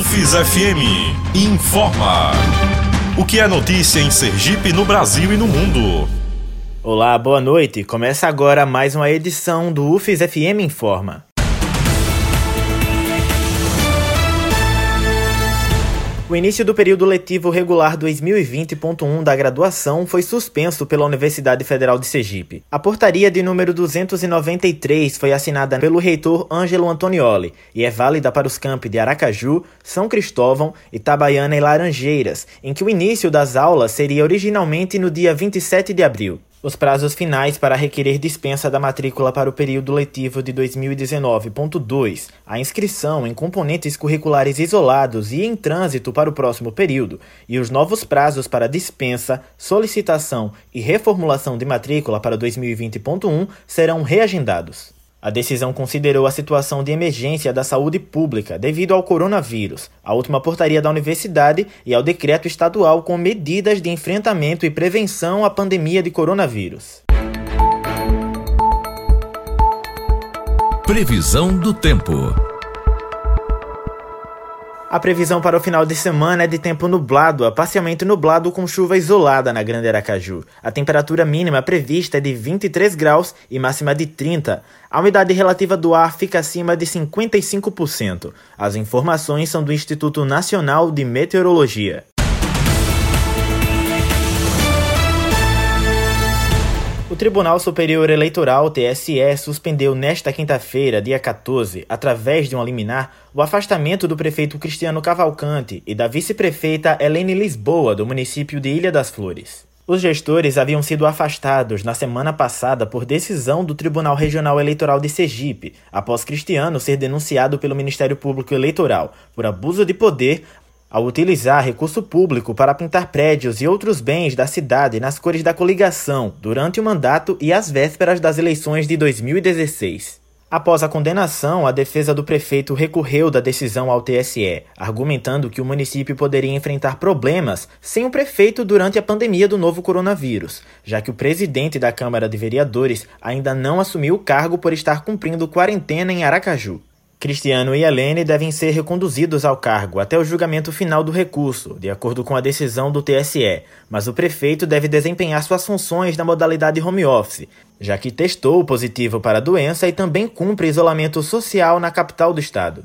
UFIS FM informa. O que é notícia em Sergipe, no Brasil e no mundo? Olá, boa noite. Começa agora mais uma edição do UFIS FM Informa. O início do período letivo regular 2020.1 da graduação foi suspenso pela Universidade Federal de Sergipe. A portaria de número 293 foi assinada pelo reitor Ângelo Antonioli e é válida para os campi de Aracaju, São Cristóvão, Itabaiana e Laranjeiras, em que o início das aulas seria originalmente no dia 27 de abril. Os prazos finais para requerer dispensa da matrícula para o período letivo de 2019.2, a inscrição em componentes curriculares isolados e em trânsito para o próximo período, e os novos prazos para dispensa, solicitação e reformulação de matrícula para 2020.1 serão reagendados. A decisão considerou a situação de emergência da saúde pública devido ao coronavírus, a última portaria da universidade e ao decreto estadual com medidas de enfrentamento e prevenção à pandemia de coronavírus. Previsão do tempo. A previsão para o final de semana é de tempo nublado a parcialmente nublado com chuva isolada na Grande Aracaju. A temperatura mínima prevista é de 23 graus e máxima de 30. A umidade relativa do ar fica acima de 55%. As informações são do Instituto Nacional de Meteorologia. Tribunal Superior Eleitoral, TSE, suspendeu nesta quinta-feira, dia 14, através de uma liminar, o afastamento do prefeito Cristiano Cavalcante e da vice-prefeita Helene Lisboa, do município de Ilha das Flores. Os gestores haviam sido afastados na semana passada por decisão do Tribunal Regional Eleitoral de Sergipe, após Cristiano ser denunciado pelo Ministério Público Eleitoral por abuso de poder ao utilizar recurso público para pintar prédios e outros bens da cidade nas cores da coligação durante o mandato e às vésperas das eleições de 2016. Após a condenação, a defesa do prefeito recorreu da decisão ao TSE, argumentando que o município poderia enfrentar problemas sem o prefeito durante a pandemia do novo coronavírus, já que o presidente da Câmara de Vereadores ainda não assumiu o cargo por estar cumprindo quarentena em Aracaju. Cristiano e Helene devem ser reconduzidos ao cargo até o julgamento final do recurso, de acordo com a decisão do TSE, mas o prefeito deve desempenhar suas funções na modalidade home office, já que testou positivo para a doença e também cumpre isolamento social na capital do estado.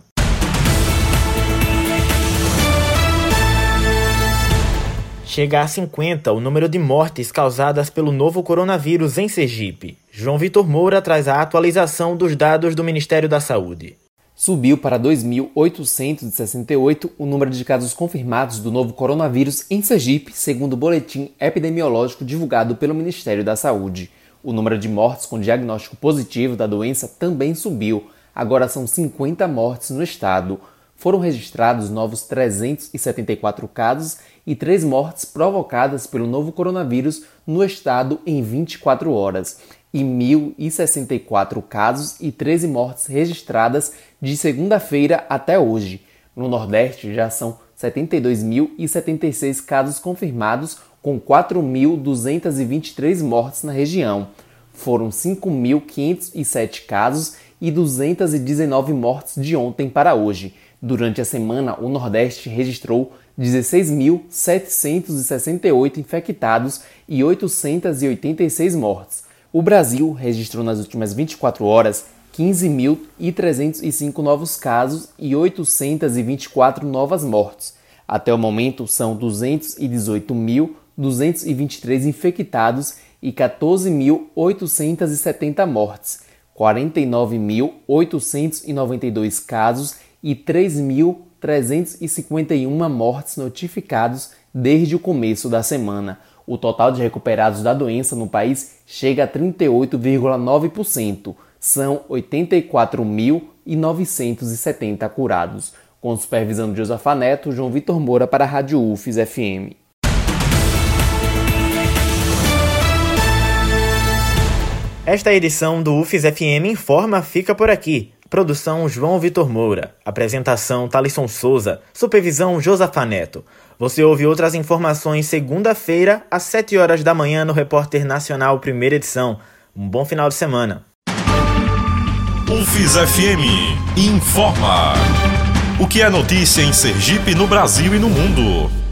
Chega a 50 o número de mortes causadas pelo novo coronavírus em Sergipe. João Vitor Moura traz a atualização dos dados do Ministério da Saúde subiu para 2.868 o número de casos confirmados do novo coronavírus em Sergipe, segundo o boletim epidemiológico divulgado pelo Ministério da Saúde. O número de mortes com diagnóstico positivo da doença também subiu. Agora são 50 mortes no estado. Foram registrados novos 374 casos e 3 mortes provocadas pelo novo coronavírus no estado em 24 horas e 1.064 casos e 13 mortes registradas de segunda-feira até hoje. No Nordeste já são 72.076 casos confirmados, com 4.223 mortes na região. Foram 5.507 casos e 219 mortes de ontem para hoje. Durante a semana, o Nordeste registrou 16.768 infectados e 886 mortes. O Brasil registrou nas últimas 24 horas 15.305 novos casos e 824 novas mortes. Até o momento, são 218.223 infectados e 14.870 mortes, 49.892 casos e 3.351 mortes notificados desde o começo da semana. O total de recuperados da doença no país chega a 38,9%. São 84.970 curados. Com supervisão de Josafa Neto, João Vitor Moura para a Rádio UFES FM. Esta edição do UFES FM Informa fica por aqui. Produção João Vitor Moura. Apresentação Talisson Souza. Supervisão Josafa Neto. Você ouve outras informações segunda-feira, às 7 horas da manhã, no Repórter Nacional, primeira edição. Um bom final de semana. UFIS FM informa. O que é notícia em Sergipe, no Brasil e no mundo?